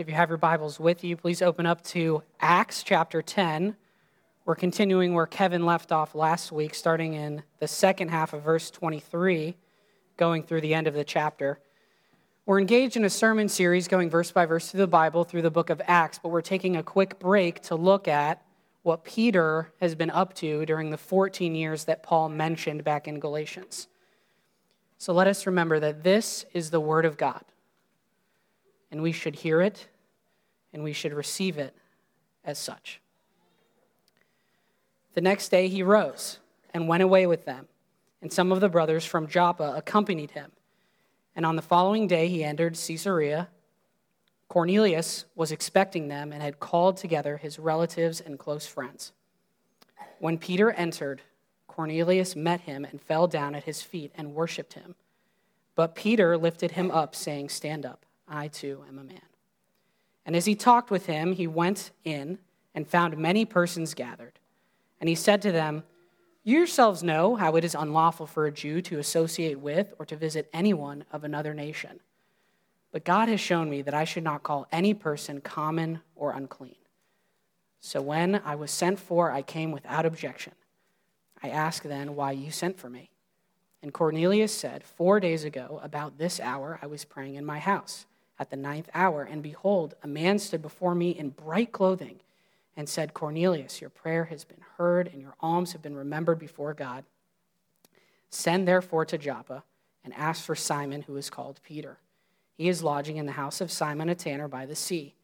If you have your Bibles with you, please open up to Acts chapter 10. We're continuing where Kevin left off last week, starting in the second half of verse 23, going through the end of the chapter. We're engaged in a sermon series going verse by verse through the Bible, through the book of Acts, but we're taking a quick break to look at what Peter has been up to during the 14 years that Paul mentioned back in Galatians. So let us remember that this is the Word of God and we should hear it and we should receive it as such. The next day he rose and went away with them, and some of the brothers from Joppa accompanied him. And on the following day he entered Caesarea. Cornelius was expecting them and had called together his relatives and close friends. When Peter entered, Cornelius met him and fell down at his feet and worshiped him. But Peter lifted him up, saying, Stand up. I too am a man. And as he talked with him, he went in and found many persons gathered. And he said to them, You yourselves know how it is unlawful for a Jew to associate with or to visit anyone of another nation. But God has shown me that I should not call any person common or unclean. So when I was sent for, I came without objection. I asked then why you sent for me. And Cornelius said, Four days ago, about this hour, I was praying in my house at the ninth hour, and behold, a man stood before me in bright clothing and said, Cornelius, your prayer has been heard, and your alms have been remembered before God. Send therefore to Joppa and ask for Simon, who is called Peter. He is lodging in the house of Simon a tanner by the sea.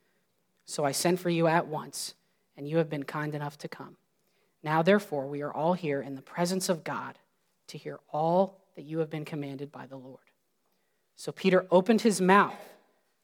So I sent for you at once, and you have been kind enough to come. Now, therefore, we are all here in the presence of God to hear all that you have been commanded by the Lord. So Peter opened his mouth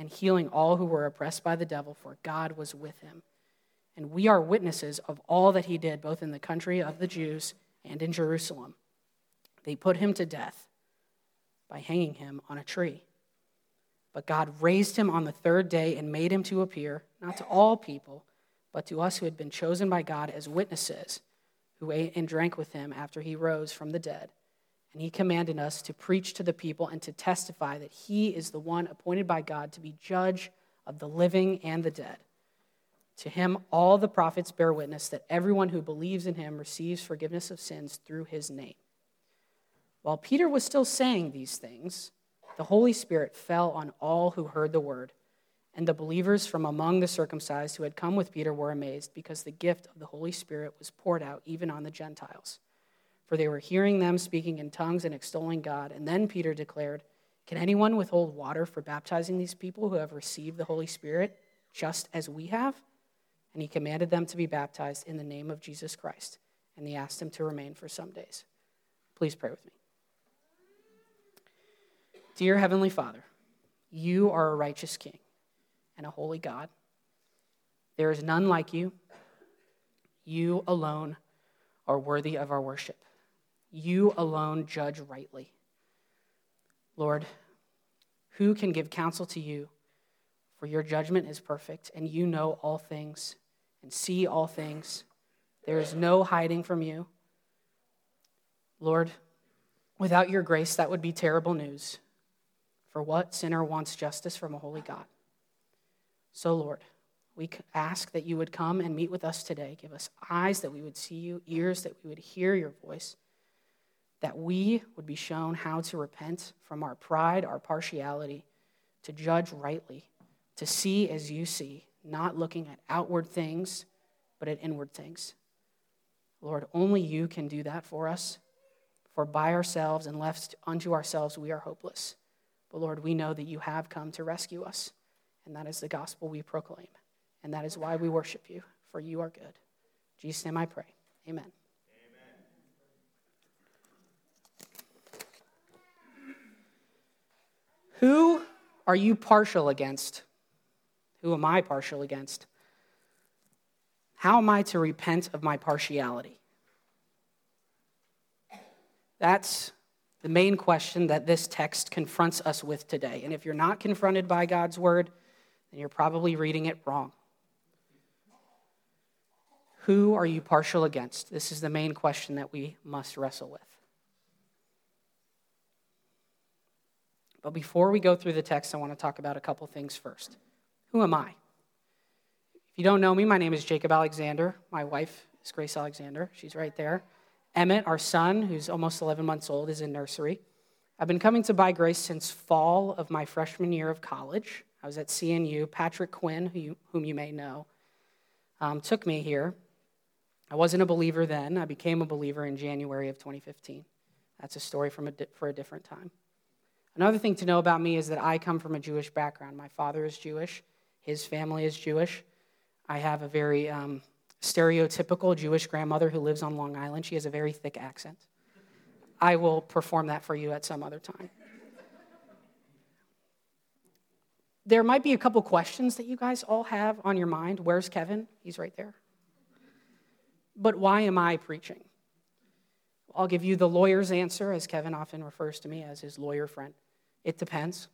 and healing all who were oppressed by the devil, for God was with him. And we are witnesses of all that he did, both in the country of the Jews and in Jerusalem. They put him to death by hanging him on a tree. But God raised him on the third day and made him to appear, not to all people, but to us who had been chosen by God as witnesses, who ate and drank with him after he rose from the dead. And he commanded us to preach to the people and to testify that he is the one appointed by God to be judge of the living and the dead. To him, all the prophets bear witness that everyone who believes in him receives forgiveness of sins through his name. While Peter was still saying these things, the Holy Spirit fell on all who heard the word. And the believers from among the circumcised who had come with Peter were amazed because the gift of the Holy Spirit was poured out even on the Gentiles for they were hearing them speaking in tongues and extolling God. And then Peter declared, Can anyone withhold water for baptizing these people who have received the Holy Spirit just as we have? And he commanded them to be baptized in the name of Jesus Christ. And he asked them to remain for some days. Please pray with me. Dear Heavenly Father, you are a righteous King and a holy God. There is none like you. You alone are worthy of our worship. You alone judge rightly. Lord, who can give counsel to you? For your judgment is perfect, and you know all things and see all things. There is no hiding from you. Lord, without your grace, that would be terrible news. For what sinner wants justice from a holy God? So, Lord, we ask that you would come and meet with us today. Give us eyes that we would see you, ears that we would hear your voice that we would be shown how to repent from our pride, our partiality, to judge rightly, to see as you see, not looking at outward things, but at inward things. Lord, only you can do that for us. For by ourselves and left unto ourselves, we are hopeless. But Lord, we know that you have come to rescue us, and that is the gospel we proclaim. And that is why we worship you, for you are good. In Jesus' name I pray. Amen. Who are you partial against? Who am I partial against? How am I to repent of my partiality? That's the main question that this text confronts us with today. And if you're not confronted by God's word, then you're probably reading it wrong. Who are you partial against? This is the main question that we must wrestle with. But before we go through the text, I want to talk about a couple things first. Who am I? If you don't know me, my name is Jacob Alexander. My wife is Grace Alexander. She's right there. Emmett, our son, who's almost 11 months old, is in nursery. I've been coming to By Grace since fall of my freshman year of college. I was at CNU. Patrick Quinn, who you, whom you may know, um, took me here. I wasn't a believer then. I became a believer in January of 2015. That's a story from a di- for a different time. Another thing to know about me is that I come from a Jewish background. My father is Jewish, his family is Jewish. I have a very um, stereotypical Jewish grandmother who lives on Long Island. She has a very thick accent. I will perform that for you at some other time. There might be a couple questions that you guys all have on your mind. Where's Kevin? He's right there. But why am I preaching? I'll give you the lawyer's answer, as Kevin often refers to me as his lawyer friend. It depends.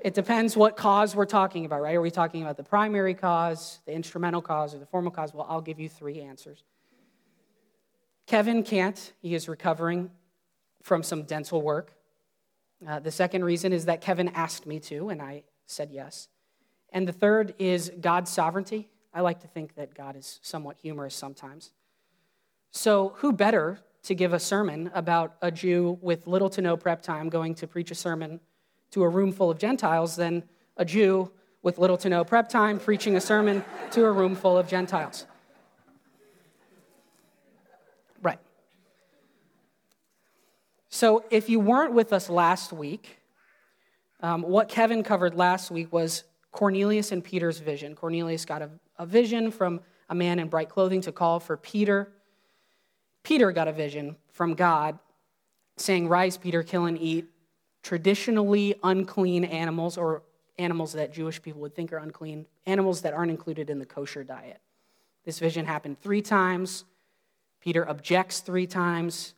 It depends what cause we're talking about, right? Are we talking about the primary cause, the instrumental cause, or the formal cause? Well, I'll give you three answers. Kevin can't. He is recovering from some dental work. Uh, the second reason is that Kevin asked me to, and I said yes. And the third is God's sovereignty. I like to think that God is somewhat humorous sometimes. So, who better to give a sermon about a Jew with little to no prep time going to preach a sermon to a room full of Gentiles than a Jew with little to no prep time preaching a sermon to a room full of Gentiles? Right. So, if you weren't with us last week, um, what Kevin covered last week was Cornelius and Peter's vision. Cornelius got a, a vision from a man in bright clothing to call for Peter. Peter got a vision from God saying, Rise, Peter, kill and eat traditionally unclean animals or animals that Jewish people would think are unclean, animals that aren't included in the kosher diet. This vision happened three times. Peter objects three times.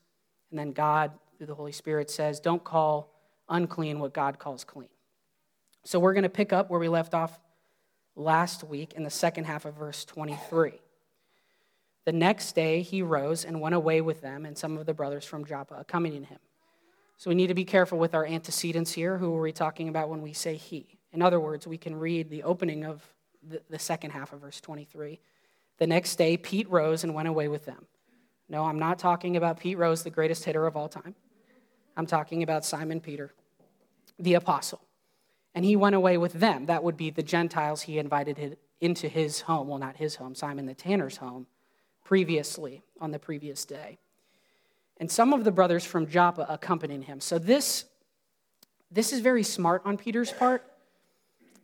And then God, through the Holy Spirit, says, Don't call unclean what God calls clean. So we're going to pick up where we left off last week in the second half of verse 23. The next day he rose and went away with them and some of the brothers from Joppa accompanying him. So we need to be careful with our antecedents here. Who are we talking about when we say he? In other words, we can read the opening of the, second half of verse 23. The next day, Pete rose and went away with them. No, I'm not talking about Pete Rose, the greatest hitter of all time. I'm talking about Simon Peter, the apostle. And he went away with them. That would be the Gentiles he invited into his home. Well, not his home, Simon the tanner's home previously on the previous day. And some of the brothers from Joppa accompanied him. So this, this is very smart on Peter's part.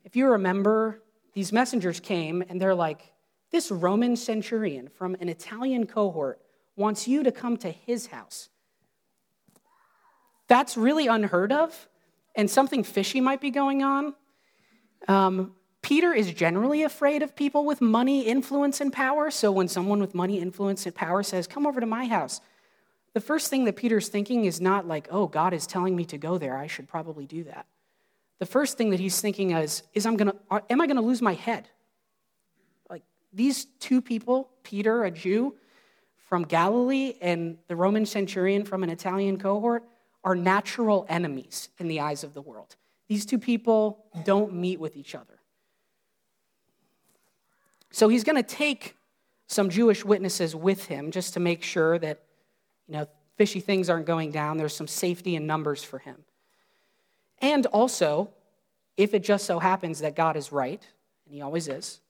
If you remember, these messengers came and they're like, This Roman centurion from an Italian cohort wants you to come to his house. That's really unheard of, and something fishy might be going on. Um, Peter is generally afraid of people with money, influence, and power. So when someone with money, influence, and power says, Come over to my house, the first thing that Peter's thinking is not like, Oh, God is telling me to go there. I should probably do that. The first thing that he's thinking is, is I'm gonna, uh, Am I going to lose my head? Like these two people, Peter, a Jew from Galilee, and the Roman centurion from an Italian cohort, are natural enemies in the eyes of the world. These two people don't meet with each other. So he's going to take some Jewish witnesses with him just to make sure that, you know, fishy things aren't going down. There's some safety in numbers for him. And also, if it just so happens that God is right, and he always is,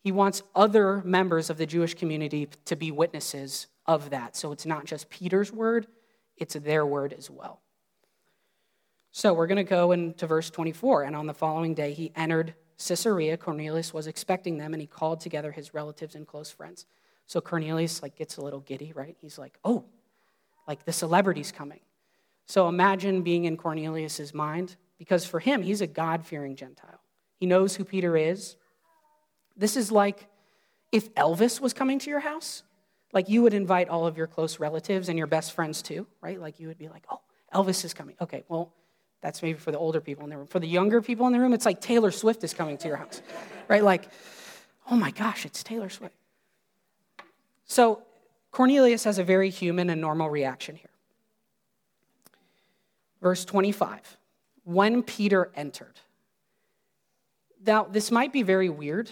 he wants other members of the Jewish community to be witnesses of that. So it's not just Peter's word, it's their word as well. So we're going to go into verse 24. And on the following day, he entered Caesarea, Cornelius was expecting them, and he called together his relatives and close friends. So Cornelius like gets a little giddy, right? He's like, "Oh, like the celebrity's coming." So imagine being in Cornelius's mind, because for him, he's a God-fearing Gentile. He knows who Peter is. This is like if Elvis was coming to your house. Like you would invite all of your close relatives and your best friends too, right? Like you would be like, oh, Elvis is coming. Okay, well, that's maybe for the older people in the room. For the younger people in the room, it's like Taylor Swift is coming to your house, right? Like, oh my gosh, it's Taylor Swift. So Cornelius has a very human and normal reaction here. Verse 25 When Peter entered. Now, this might be very weird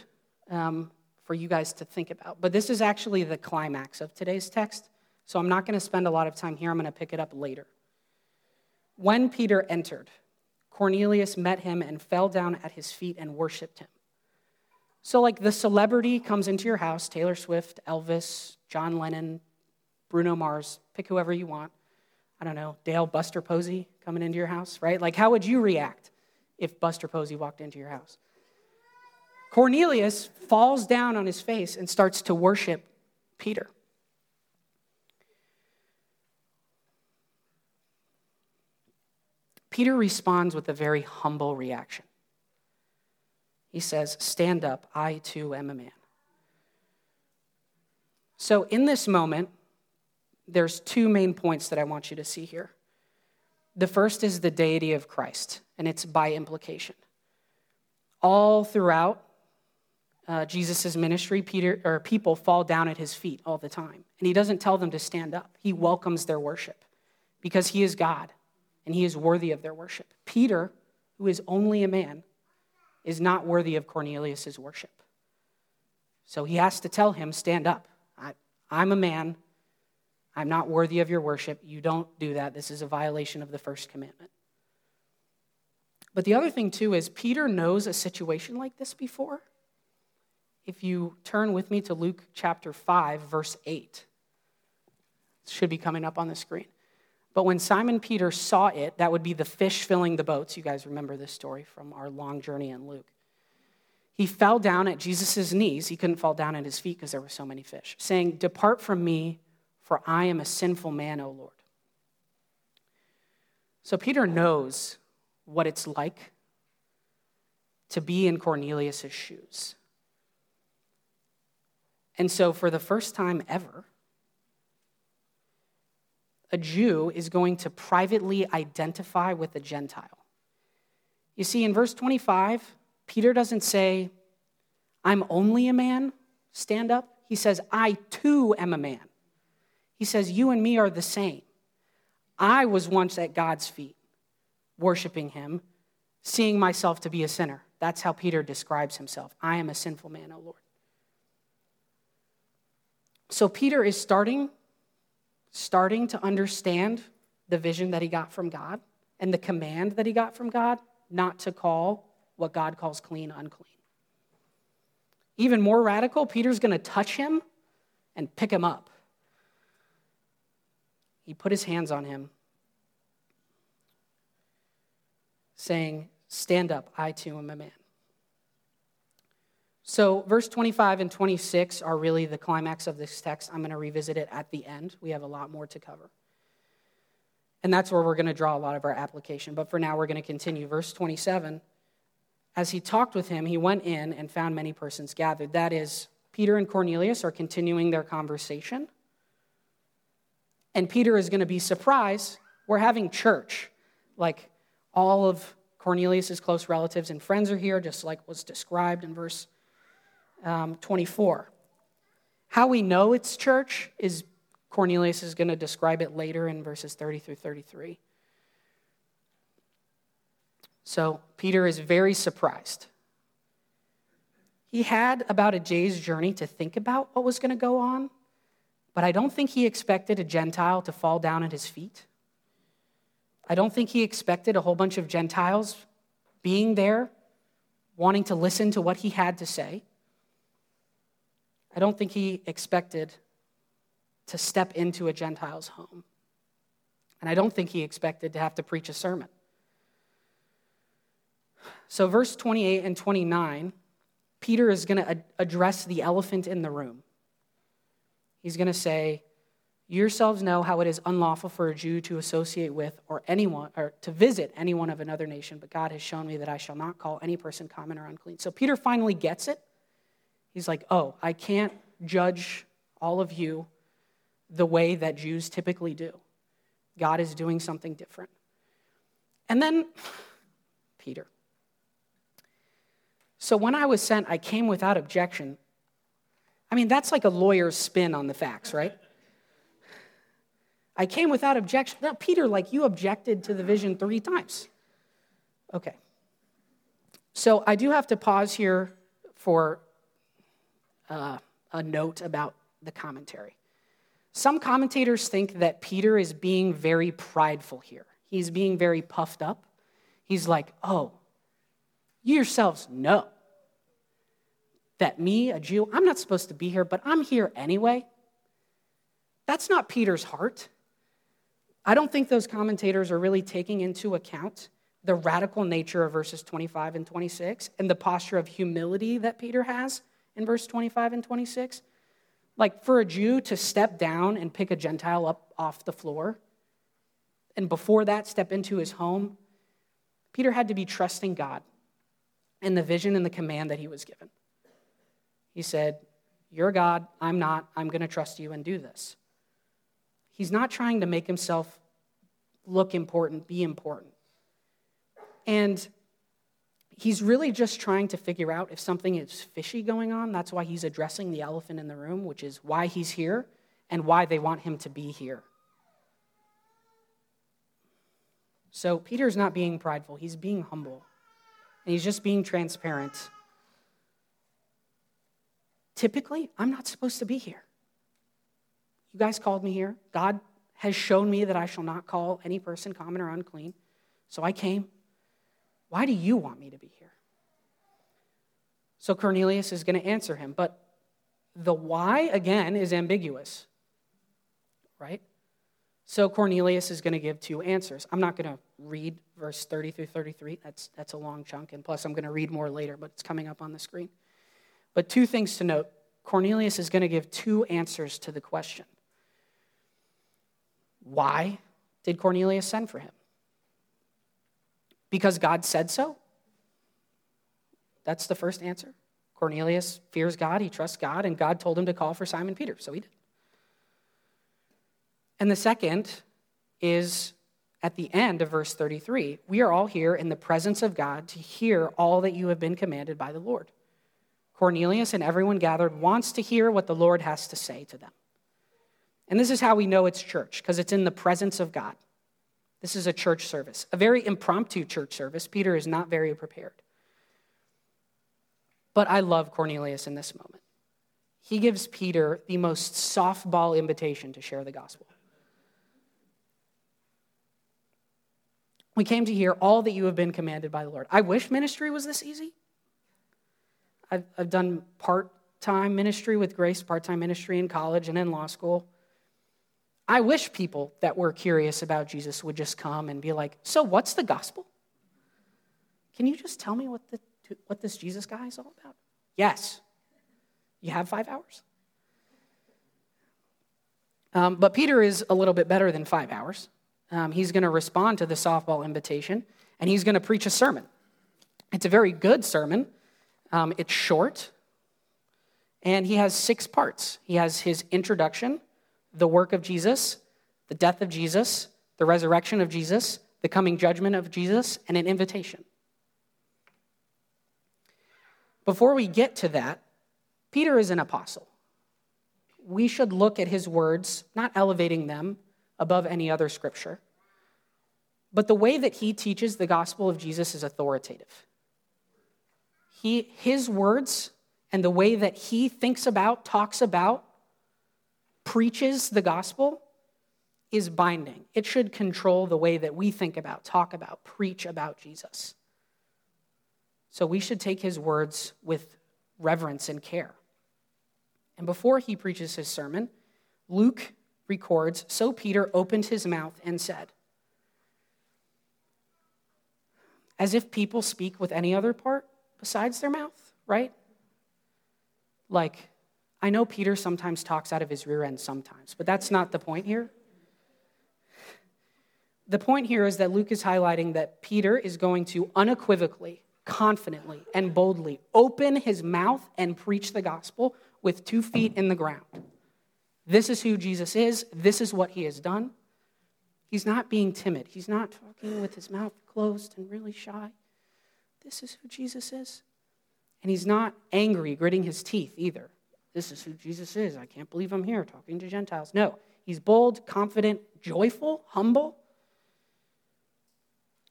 um, for you guys to think about, but this is actually the climax of today's text. So I'm not going to spend a lot of time here. I'm going to pick it up later. When Peter entered, Cornelius met him and fell down at his feet and worshiped him. So, like the celebrity comes into your house Taylor Swift, Elvis, John Lennon, Bruno Mars, pick whoever you want. I don't know, Dale Buster Posey coming into your house, right? Like, how would you react if Buster Posey walked into your house? Cornelius falls down on his face and starts to worship Peter. Peter responds with a very humble reaction. He says, Stand up, I too am a man. So, in this moment, there's two main points that I want you to see here. The first is the deity of Christ, and it's by implication. All throughout uh, Jesus' ministry, Peter, or people fall down at his feet all the time. And he doesn't tell them to stand up, he welcomes their worship because he is God and he is worthy of their worship. Peter, who is only a man, is not worthy of Cornelius' worship. So he has to tell him, Stand up. I, I'm a man. I'm not worthy of your worship. You don't do that. This is a violation of the first commandment. But the other thing, too, is Peter knows a situation like this before. If you turn with me to Luke chapter 5, verse 8, it should be coming up on the screen. But when Simon Peter saw it, that would be the fish filling the boats. You guys remember this story from our long journey in Luke. He fell down at Jesus' knees. He couldn't fall down at his feet because there were so many fish, saying, Depart from me, for I am a sinful man, O Lord. So Peter knows what it's like to be in Cornelius' shoes. And so, for the first time ever, a Jew is going to privately identify with a Gentile. You see, in verse 25, Peter doesn't say, I'm only a man, stand up. He says, I too am a man. He says, You and me are the same. I was once at God's feet, worshiping him, seeing myself to be a sinner. That's how Peter describes himself. I am a sinful man, O Lord. So Peter is starting starting to understand the vision that he got from God and the command that he got from God not to call what God calls clean unclean. Even more radical, Peter's going to touch him and pick him up. He put his hands on him, saying, Stand up, I too am a man. So, verse 25 and 26 are really the climax of this text. I'm going to revisit it at the end. We have a lot more to cover. And that's where we're going to draw a lot of our application. But for now, we're going to continue. Verse 27 As he talked with him, he went in and found many persons gathered. That is, Peter and Cornelius are continuing their conversation. And Peter is going to be surprised. We're having church. Like all of Cornelius' close relatives and friends are here, just like was described in verse um, 24. How we know it's church is Cornelius is going to describe it later in verses 30 through 33. So Peter is very surprised. He had about a day's journey to think about what was going to go on, but I don't think he expected a Gentile to fall down at his feet. I don't think he expected a whole bunch of Gentiles being there, wanting to listen to what he had to say. I don't think he expected to step into a Gentile's home. And I don't think he expected to have to preach a sermon. So, verse 28 and 29, Peter is going to address the elephant in the room. He's going to say, yourselves know how it is unlawful for a Jew to associate with or anyone or to visit anyone of another nation, but God has shown me that I shall not call any person common or unclean. So Peter finally gets it. He's like, "Oh, I can't judge all of you the way that Jews typically do. God is doing something different." And then Peter. So when I was sent, I came without objection. I mean, that's like a lawyer's spin on the facts, right? I came without objection. Now, Peter, like you objected to the vision three times. Okay. So I do have to pause here for uh, a note about the commentary. Some commentators think that Peter is being very prideful here. He's being very puffed up. He's like, oh, you yourselves know that me, a Jew, I'm not supposed to be here, but I'm here anyway. That's not Peter's heart. I don't think those commentators are really taking into account the radical nature of verses 25 and 26 and the posture of humility that Peter has in verse 25 and 26. Like for a Jew to step down and pick a Gentile up off the floor, and before that, step into his home, Peter had to be trusting God and the vision and the command that he was given. He said, You're God, I'm not, I'm going to trust you and do this. He's not trying to make himself look important, be important. And he's really just trying to figure out if something is fishy going on. That's why he's addressing the elephant in the room, which is why he's here and why they want him to be here. So Peter's not being prideful, he's being humble. And he's just being transparent. Typically, I'm not supposed to be here. You guys called me here. God has shown me that I shall not call any person common or unclean. So I came. Why do you want me to be here? So Cornelius is going to answer him, but the why, again, is ambiguous, right? So Cornelius is going to give two answers. I'm not going to read verse 30 through 33. That's, that's a long chunk. And plus, I'm going to read more later, but it's coming up on the screen. But two things to note Cornelius is going to give two answers to the question Why did Cornelius send for him? Because God said so? That's the first answer. Cornelius fears God, he trusts God, and God told him to call for Simon Peter, so he did. And the second is at the end of verse 33 we are all here in the presence of God to hear all that you have been commanded by the Lord. Cornelius and everyone gathered wants to hear what the Lord has to say to them. And this is how we know it's church, because it's in the presence of God. This is a church service, a very impromptu church service. Peter is not very prepared. But I love Cornelius in this moment. He gives Peter the most softball invitation to share the gospel. We came to hear all that you have been commanded by the Lord. I wish ministry was this easy. I've, I've done part time ministry with Grace, part time ministry in college and in law school. I wish people that were curious about Jesus would just come and be like, So, what's the gospel? Can you just tell me what, the, what this Jesus guy is all about? Yes. You have five hours? Um, but Peter is a little bit better than five hours um, he's going to respond to the softball invitation and he's going to preach a sermon. It's a very good sermon. Um, it's short, and he has six parts. He has his introduction, the work of Jesus, the death of Jesus, the resurrection of Jesus, the coming judgment of Jesus, and an invitation. Before we get to that, Peter is an apostle. We should look at his words, not elevating them, above any other scripture. But the way that he teaches the gospel of Jesus is authoritative. He, his words and the way that he thinks about, talks about, preaches the gospel is binding. It should control the way that we think about, talk about, preach about Jesus. So we should take his words with reverence and care. And before he preaches his sermon, Luke records So Peter opened his mouth and said, As if people speak with any other part besides their mouth, right? Like, I know Peter sometimes talks out of his rear end sometimes, but that's not the point here. The point here is that Luke is highlighting that Peter is going to unequivocally, confidently, and boldly open his mouth and preach the gospel with two feet in the ground. This is who Jesus is. This is what he has done. He's not being timid. He's not talking with his mouth closed and really shy. This is who Jesus is. And he's not angry, gritting his teeth either. This is who Jesus is. I can't believe I'm here talking to Gentiles. No, he's bold, confident, joyful, humble.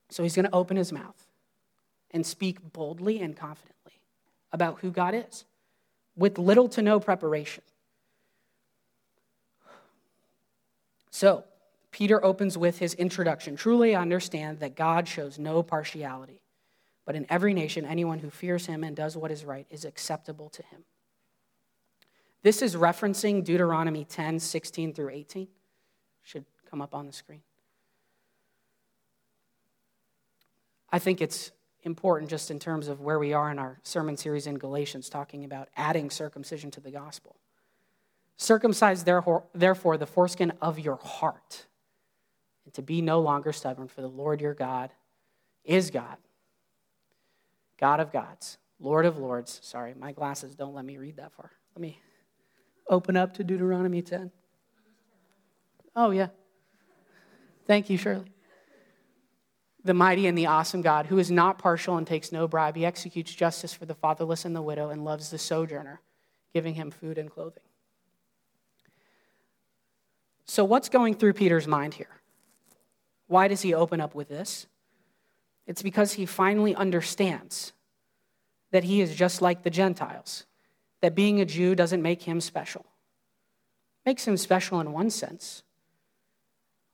So he's going to open his mouth and speak boldly and confidently about who God is with little to no preparation. So, Peter opens with his introduction. Truly, I understand that God shows no partiality, but in every nation, anyone who fears him and does what is right is acceptable to him. This is referencing Deuteronomy 10 16 through 18. Should come up on the screen. I think it's important just in terms of where we are in our sermon series in Galatians, talking about adding circumcision to the gospel. Circumcise, therefore, the foreskin of your heart, and to be no longer stubborn, for the Lord your God is God, God of gods, Lord of lords. Sorry, my glasses don't let me read that far. Let me open up to Deuteronomy 10. Oh, yeah. Thank you, Shirley the mighty and the awesome God, who is not partial and takes no bribe. He executes justice for the fatherless and the widow and loves the sojourner, giving him food and clothing. So, what's going through Peter's mind here? Why does he open up with this? It's because he finally understands that he is just like the Gentiles, that being a Jew doesn't make him special. Makes him special in one sense,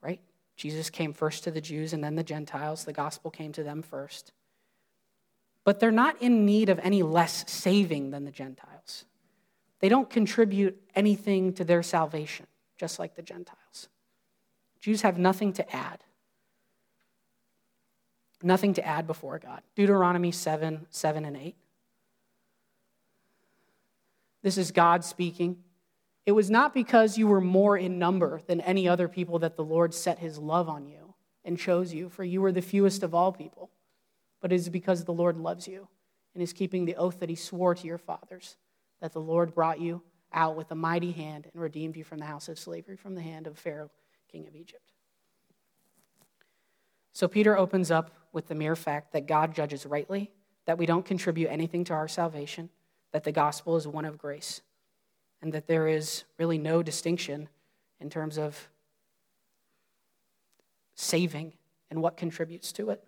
right? Jesus came first to the Jews and then the Gentiles. The gospel came to them first. But they're not in need of any less saving than the Gentiles. They don't contribute anything to their salvation, just like the Gentiles. Jews have nothing to add. Nothing to add before God. Deuteronomy 7 7 and 8. This is God speaking. It was not because you were more in number than any other people that the Lord set his love on you and chose you, for you were the fewest of all people. But it is because the Lord loves you and is keeping the oath that he swore to your fathers, that the Lord brought you out with a mighty hand and redeemed you from the house of slavery, from the hand of Pharaoh, king of Egypt. So Peter opens up with the mere fact that God judges rightly, that we don't contribute anything to our salvation, that the gospel is one of grace and that there is really no distinction in terms of saving and what contributes to it.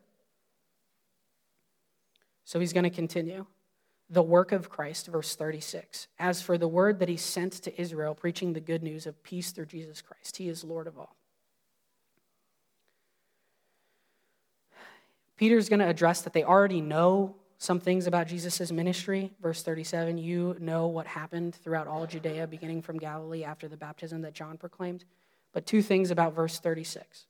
So he's going to continue. The work of Christ, verse 36. As for the word that he sent to Israel, preaching the good news of peace through Jesus Christ, he is Lord of all. Peter's going to address that they already know some things about Jesus' ministry. Verse 37 You know what happened throughout all Judea, beginning from Galilee after the baptism that John proclaimed. But two things about verse 36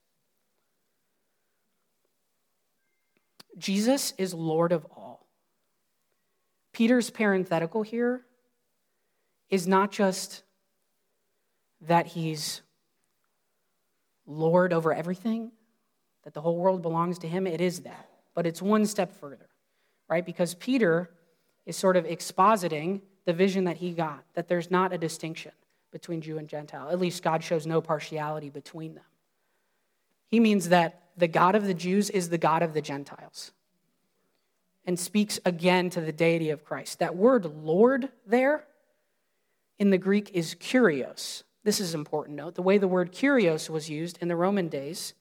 Jesus is Lord of all. Peter's parenthetical here is not just that he's Lord over everything, that the whole world belongs to him. It is that. But it's one step further right? Because Peter is sort of expositing the vision that he got, that there's not a distinction between Jew and Gentile. At least God shows no partiality between them. He means that the God of the Jews is the God of the Gentiles and speaks again to the deity of Christ. That word Lord there in the Greek is kurios. This is important note. The way the word kurios was used in the Roman days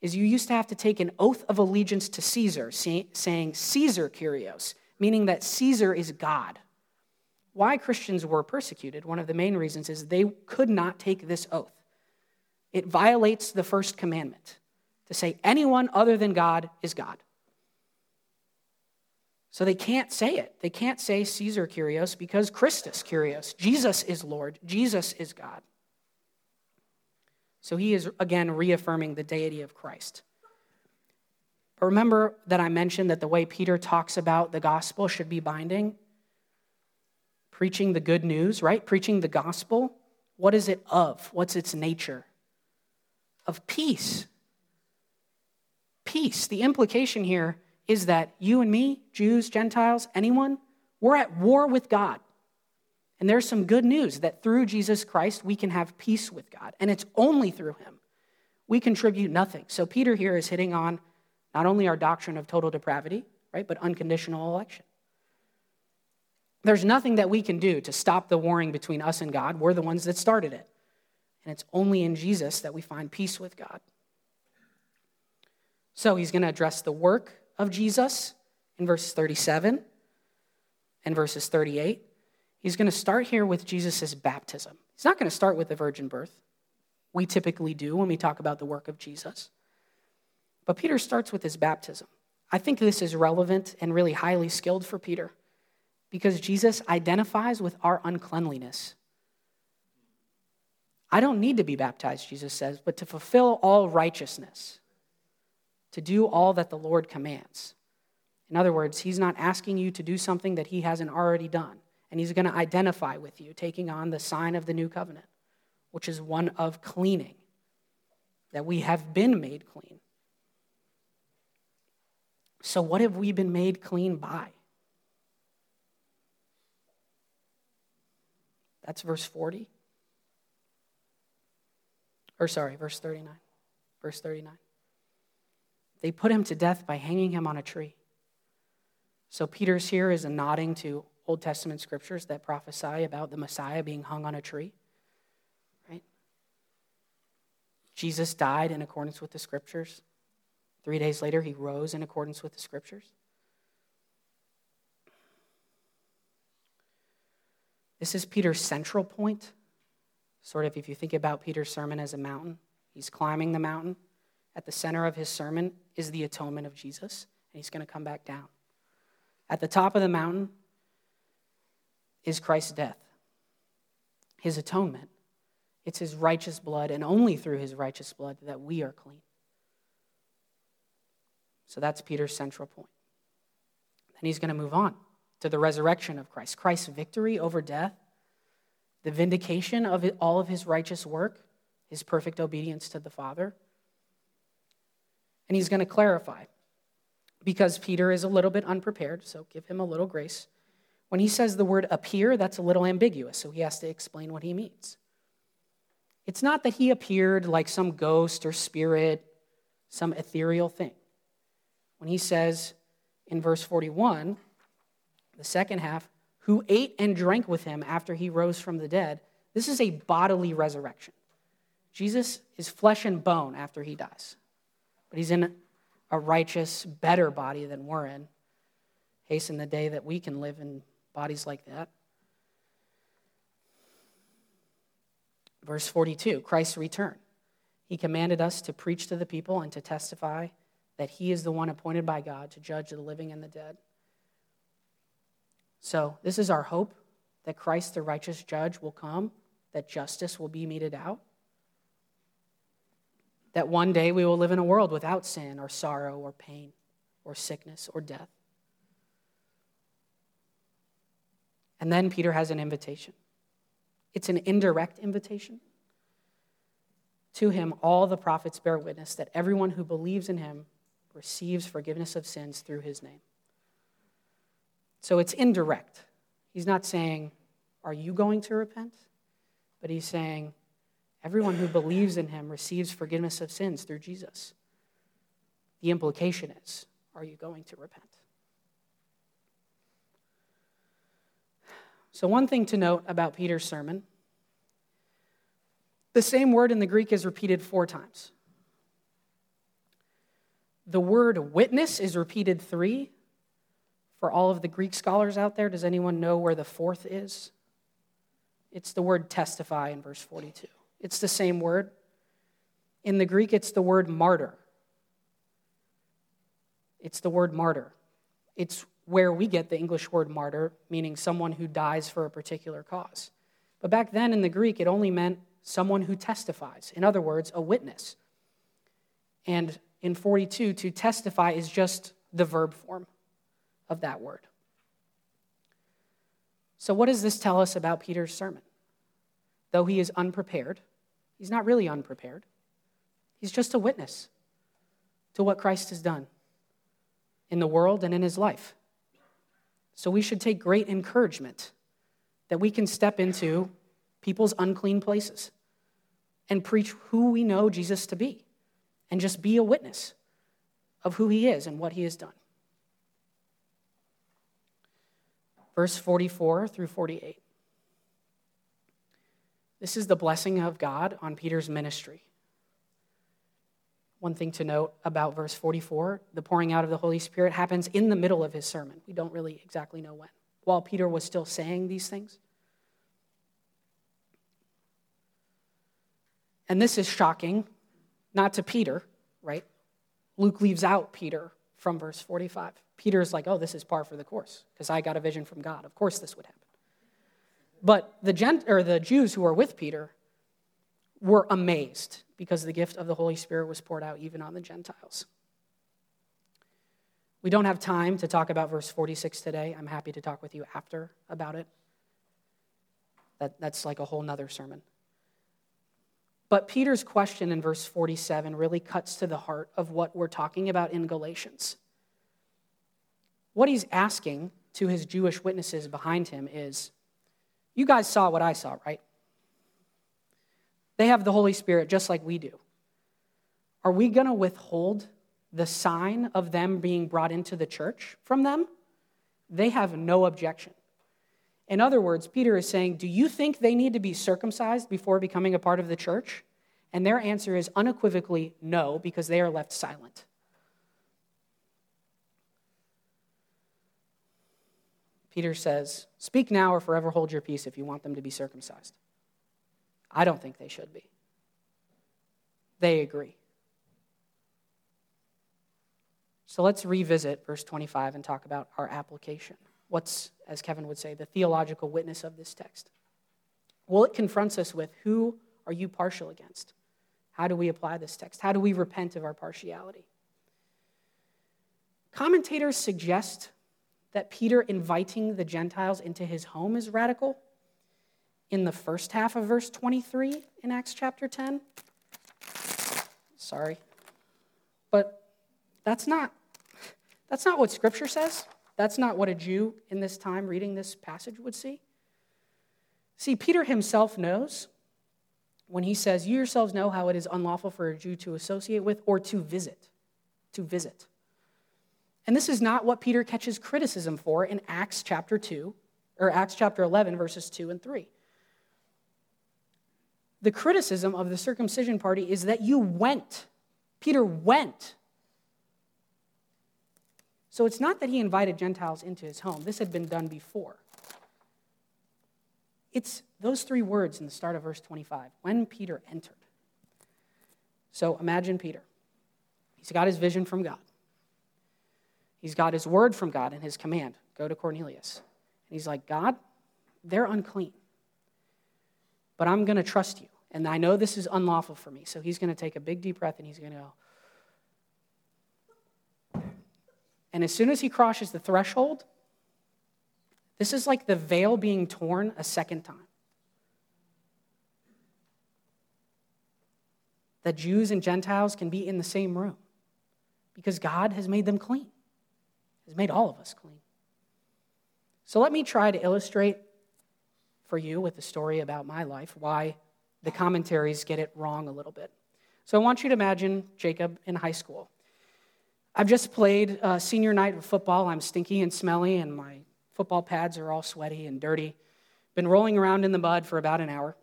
is you used to have to take an oath of allegiance to Caesar, saying Caesar Kurios, meaning that Caesar is God. Why Christians were persecuted, one of the main reasons is they could not take this oath. It violates the first commandment to say anyone other than God is God. So they can't say it. They can't say Caesar Kurios because Christus Kurios. Jesus is Lord. Jesus is God. So he is again reaffirming the deity of Christ. But remember that I mentioned that the way Peter talks about the gospel should be binding. preaching the good news, right? Preaching the gospel. What is it of? What's its nature? Of peace. Peace. The implication here is that you and me, Jews, Gentiles, anyone, we're at war with God. And there's some good news that through Jesus Christ, we can have peace with God. And it's only through him. We contribute nothing. So Peter here is hitting on not only our doctrine of total depravity, right, but unconditional election. There's nothing that we can do to stop the warring between us and God. We're the ones that started it. And it's only in Jesus that we find peace with God. So he's going to address the work of Jesus in verses 37 and verses 38. He's going to start here with Jesus' baptism. He's not going to start with the virgin birth. We typically do when we talk about the work of Jesus. But Peter starts with his baptism. I think this is relevant and really highly skilled for Peter because Jesus identifies with our uncleanliness. I don't need to be baptized, Jesus says, but to fulfill all righteousness, to do all that the Lord commands. In other words, he's not asking you to do something that he hasn't already done, and he's going to identify with you, taking on the sign of the new covenant, which is one of cleaning, that we have been made clean. So, what have we been made clean by? That's verse 40. Or, sorry, verse 39. Verse 39. They put him to death by hanging him on a tree. So, Peter's here is a nodding to Old Testament scriptures that prophesy about the Messiah being hung on a tree. Right? Jesus died in accordance with the scriptures. Three days later, he rose in accordance with the scriptures. This is Peter's central point. Sort of, if you think about Peter's sermon as a mountain, he's climbing the mountain. At the center of his sermon is the atonement of Jesus, and he's going to come back down. At the top of the mountain is Christ's death, his atonement. It's his righteous blood, and only through his righteous blood that we are clean. So that's Peter's central point. Then he's going to move on to the resurrection of Christ, Christ's victory over death, the vindication of all of his righteous work, his perfect obedience to the Father. And he's going to clarify because Peter is a little bit unprepared, so give him a little grace. When he says the word appear, that's a little ambiguous, so he has to explain what he means. It's not that he appeared like some ghost or spirit, some ethereal thing. When he says in verse 41, the second half, who ate and drank with him after he rose from the dead. This is a bodily resurrection. Jesus is flesh and bone after he dies, but he's in a righteous, better body than we're in. Hasten the day that we can live in bodies like that. Verse 42 Christ's return. He commanded us to preach to the people and to testify that he is the one appointed by God to judge the living and the dead. So, this is our hope that Christ, the righteous judge, will come, that justice will be meted out, that one day we will live in a world without sin or sorrow or pain or sickness or death. And then Peter has an invitation. It's an indirect invitation. To him, all the prophets bear witness that everyone who believes in him receives forgiveness of sins through his name. So it's indirect. He's not saying, Are you going to repent? But he's saying, Everyone who believes in him receives forgiveness of sins through Jesus. The implication is, Are you going to repent? So, one thing to note about Peter's sermon the same word in the Greek is repeated four times. The word witness is repeated three, for all of the Greek scholars out there, does anyone know where the fourth is? It's the word testify in verse 42. It's the same word. In the Greek, it's the word martyr. It's the word martyr. It's where we get the English word martyr, meaning someone who dies for a particular cause. But back then in the Greek, it only meant someone who testifies. In other words, a witness. And in 42, to testify is just the verb form of that word. So, what does this tell us about Peter's sermon? Though he is unprepared, he's not really unprepared. He's just a witness to what Christ has done in the world and in his life. So, we should take great encouragement that we can step into people's unclean places and preach who we know Jesus to be and just be a witness of who he is and what he has done. Verse 44 through 48. This is the blessing of God on Peter's ministry. One thing to note about verse 44 the pouring out of the Holy Spirit happens in the middle of his sermon. We don't really exactly know when. While Peter was still saying these things. And this is shocking, not to Peter, right? Luke leaves out Peter from verse 45. Peter's like, oh, this is par for the course because I got a vision from God. Of course this would happen. But the, gent- or the Jews who are with Peter were amazed because the gift of the Holy Spirit was poured out even on the Gentiles. We don't have time to talk about verse 46 today. I'm happy to talk with you after about it. That, that's like a whole nother sermon. But Peter's question in verse 47 really cuts to the heart of what we're talking about in Galatians. What he's asking to his Jewish witnesses behind him is You guys saw what I saw, right? They have the Holy Spirit just like we do. Are we going to withhold the sign of them being brought into the church from them? They have no objection. In other words, Peter is saying, Do you think they need to be circumcised before becoming a part of the church? And their answer is unequivocally no, because they are left silent. Peter says, Speak now or forever hold your peace if you want them to be circumcised. I don't think they should be. They agree. So let's revisit verse 25 and talk about our application what's, as Kevin would say, the theological witness of this text? Well, it confronts us with who are you partial against? How do we apply this text? How do we repent of our partiality? Commentators suggest that Peter inviting the Gentiles into his home is radical in the first half of verse 23 in Acts chapter 10. Sorry. But that's not that's not what scripture says. That's not what a Jew in this time reading this passage would see. See, Peter himself knows when he says, You yourselves know how it is unlawful for a Jew to associate with or to visit. To visit. And this is not what Peter catches criticism for in Acts chapter 2, or Acts chapter 11, verses 2 and 3. The criticism of the circumcision party is that you went. Peter went so it's not that he invited Gentiles into his home, this had been done before. It's those three words in the start of verse 25 when Peter entered. So imagine Peter. He's got his vision from God, he's got his word from God and his command go to Cornelius. And he's like, God, they're unclean, but I'm going to trust you. And I know this is unlawful for me. So he's going to take a big deep breath and he's going to go, And as soon as he crosses the threshold, this is like the veil being torn a second time. That Jews and Gentiles can be in the same room because God has made them clean, has made all of us clean. So let me try to illustrate for you with a story about my life why the commentaries get it wrong a little bit. So I want you to imagine Jacob in high school. I've just played uh, senior night of football. I'm stinky and smelly, and my football pads are all sweaty and dirty. Been rolling around in the mud for about an hour.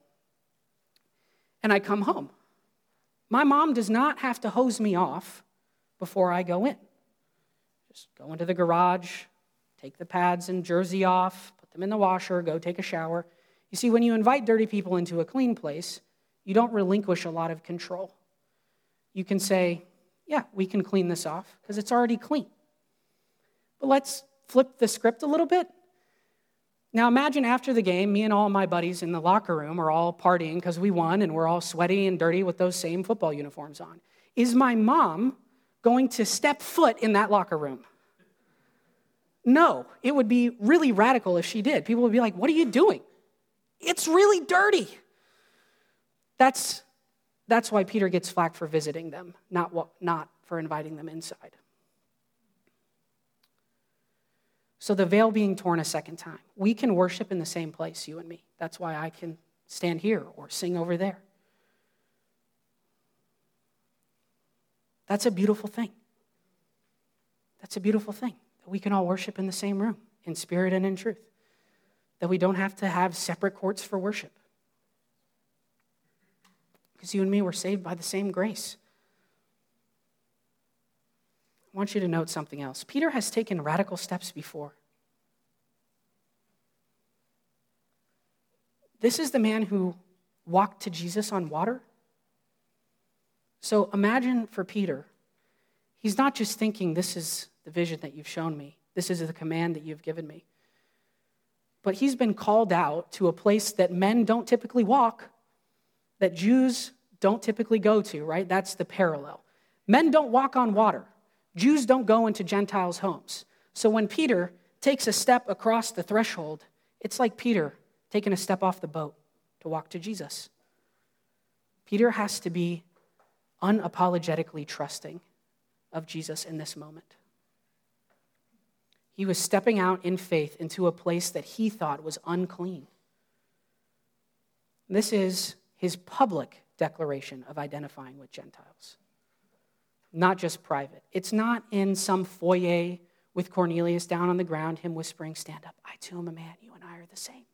And I come home. My mom does not have to hose me off before I go in. Just go into the garage, take the pads and jersey off, put them in the washer, go take a shower. You see, when you invite dirty people into a clean place, you don't relinquish a lot of control. You can say, yeah, we can clean this off because it's already clean. But let's flip the script a little bit. Now imagine after the game, me and all my buddies in the locker room are all partying because we won and we're all sweaty and dirty with those same football uniforms on. Is my mom going to step foot in that locker room? No, it would be really radical if she did. People would be like, What are you doing? It's really dirty. That's, that's why Peter gets flack for visiting them, not, what, not for inviting them inside. So the veil being torn a second time. We can worship in the same place, you and me. That's why I can stand here or sing over there. That's a beautiful thing. That's a beautiful thing that we can all worship in the same room, in spirit and in truth. That we don't have to have separate courts for worship. Because you and me were saved by the same grace. I want you to note something else. Peter has taken radical steps before. This is the man who walked to Jesus on water. So imagine for Peter, he's not just thinking, This is the vision that you've shown me, this is the command that you've given me. But he's been called out to a place that men don't typically walk, that Jews don't typically go to, right? That's the parallel. Men don't walk on water. Jews don't go into Gentiles' homes. So when Peter takes a step across the threshold, it's like Peter taking a step off the boat to walk to Jesus. Peter has to be unapologetically trusting of Jesus in this moment. He was stepping out in faith into a place that he thought was unclean. This is his public declaration of identifying with Gentiles not just private. It's not in some foyer with Cornelius down on the ground, him whispering, Stand up, I too am a man, you and I are the same.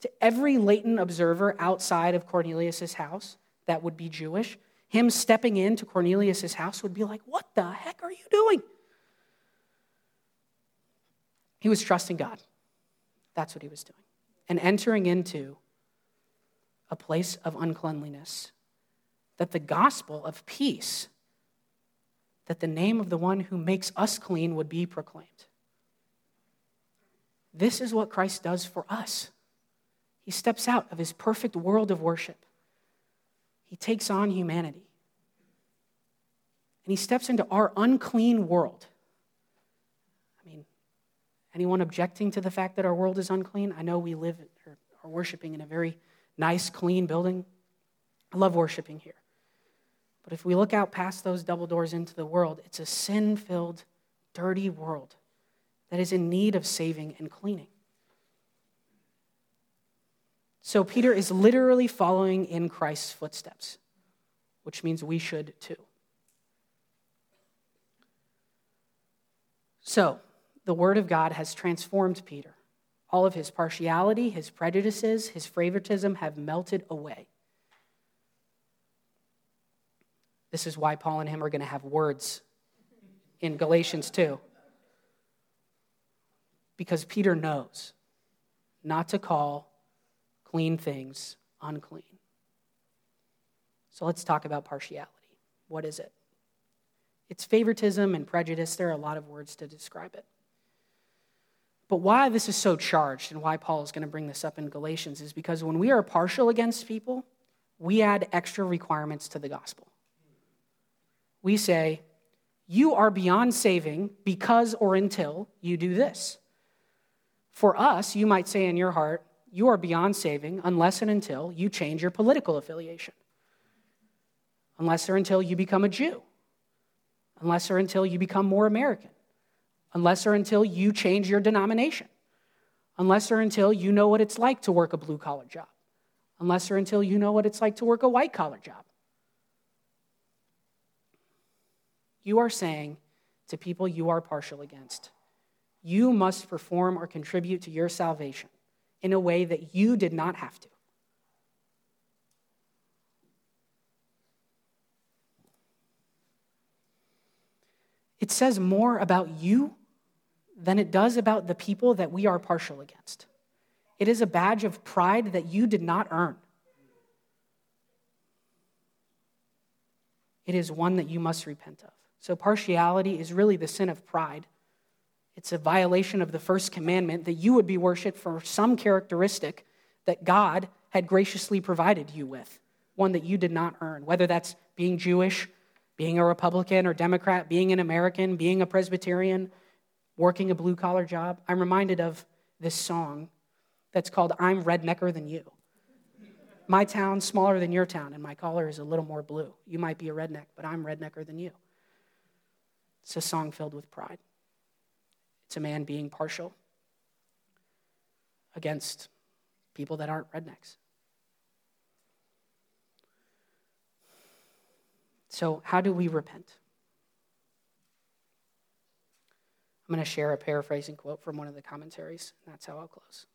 To every latent observer outside of Cornelius' house that would be Jewish, him stepping into Cornelius' house would be like, What the heck are you doing? He was trusting God. That's what he was doing. And entering into a place of uncleanliness that the gospel of peace that the name of the one who makes us clean would be proclaimed. This is what Christ does for us. He steps out of his perfect world of worship. He takes on humanity. And he steps into our unclean world. Anyone objecting to the fact that our world is unclean? I know we live or are worshiping in a very nice, clean building. I love worshiping here. But if we look out past those double doors into the world, it's a sin filled, dirty world that is in need of saving and cleaning. So Peter is literally following in Christ's footsteps, which means we should too. So, the Word of God has transformed Peter. All of his partiality, his prejudices, his favoritism have melted away. This is why Paul and him are going to have words in Galatians 2. Because Peter knows not to call clean things unclean. So let's talk about partiality. What is it? It's favoritism and prejudice. There are a lot of words to describe it. But why this is so charged and why Paul is going to bring this up in Galatians is because when we are partial against people, we add extra requirements to the gospel. We say, You are beyond saving because or until you do this. For us, you might say in your heart, You are beyond saving unless and until you change your political affiliation, unless or until you become a Jew, unless or until you become more American, unless or until you change your denomination, unless or until you know what it's like to work a blue collar job, unless or until you know what it's like to work a white collar job. You are saying to people you are partial against, you must perform or contribute to your salvation in a way that you did not have to. It says more about you than it does about the people that we are partial against. It is a badge of pride that you did not earn. It is one that you must repent of. So, partiality is really the sin of pride. It's a violation of the first commandment that you would be worshiped for some characteristic that God had graciously provided you with, one that you did not earn, whether that's being Jewish, being a Republican or Democrat, being an American, being a Presbyterian. Working a blue collar job, I'm reminded of this song that's called I'm Rednecker Than You. My town's smaller than your town, and my collar is a little more blue. You might be a redneck, but I'm rednecker than you. It's a song filled with pride. It's a man being partial against people that aren't rednecks. So, how do we repent? I'm going to share a paraphrasing quote from one of the commentaries, and that's how I'll close.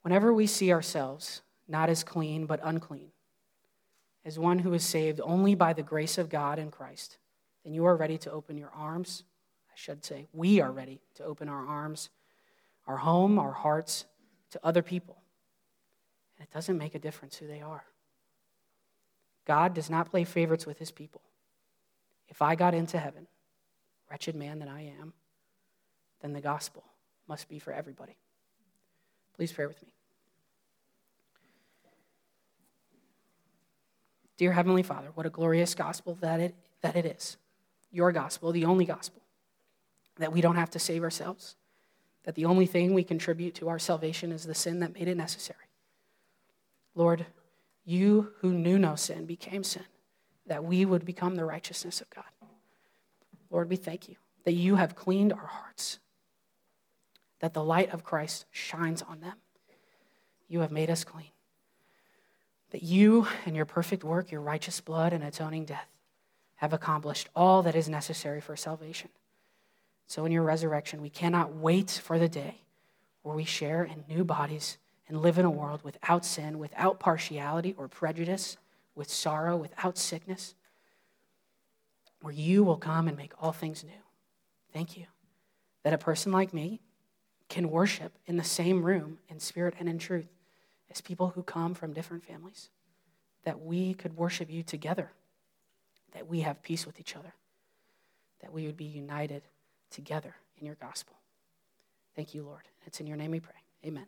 Whenever we see ourselves not as clean but unclean, as one who is saved only by the grace of God in Christ, then you are ready to open your arms. I should say, we are ready to open our arms, our home, our hearts to other people. And it doesn't make a difference who they are. God does not play favorites with his people. If I got into heaven, wretched man that I am, then the gospel must be for everybody. Please pray with me. Dear Heavenly Father, what a glorious gospel that it, that it is. Your gospel, the only gospel. That we don't have to save ourselves. That the only thing we contribute to our salvation is the sin that made it necessary. Lord, you who knew no sin became sin, that we would become the righteousness of God. Lord, we thank you that you have cleaned our hearts, that the light of Christ shines on them. You have made us clean. That you and your perfect work, your righteous blood and atoning death, have accomplished all that is necessary for salvation. So, in your resurrection, we cannot wait for the day where we share in new bodies and live in a world without sin, without partiality or prejudice, with sorrow, without sickness, where you will come and make all things new. Thank you that a person like me can worship in the same room in spirit and in truth as people who come from different families, that we could worship you together, that we have peace with each other, that we would be united together in your gospel. Thank you, Lord. It's in your name we pray. Amen.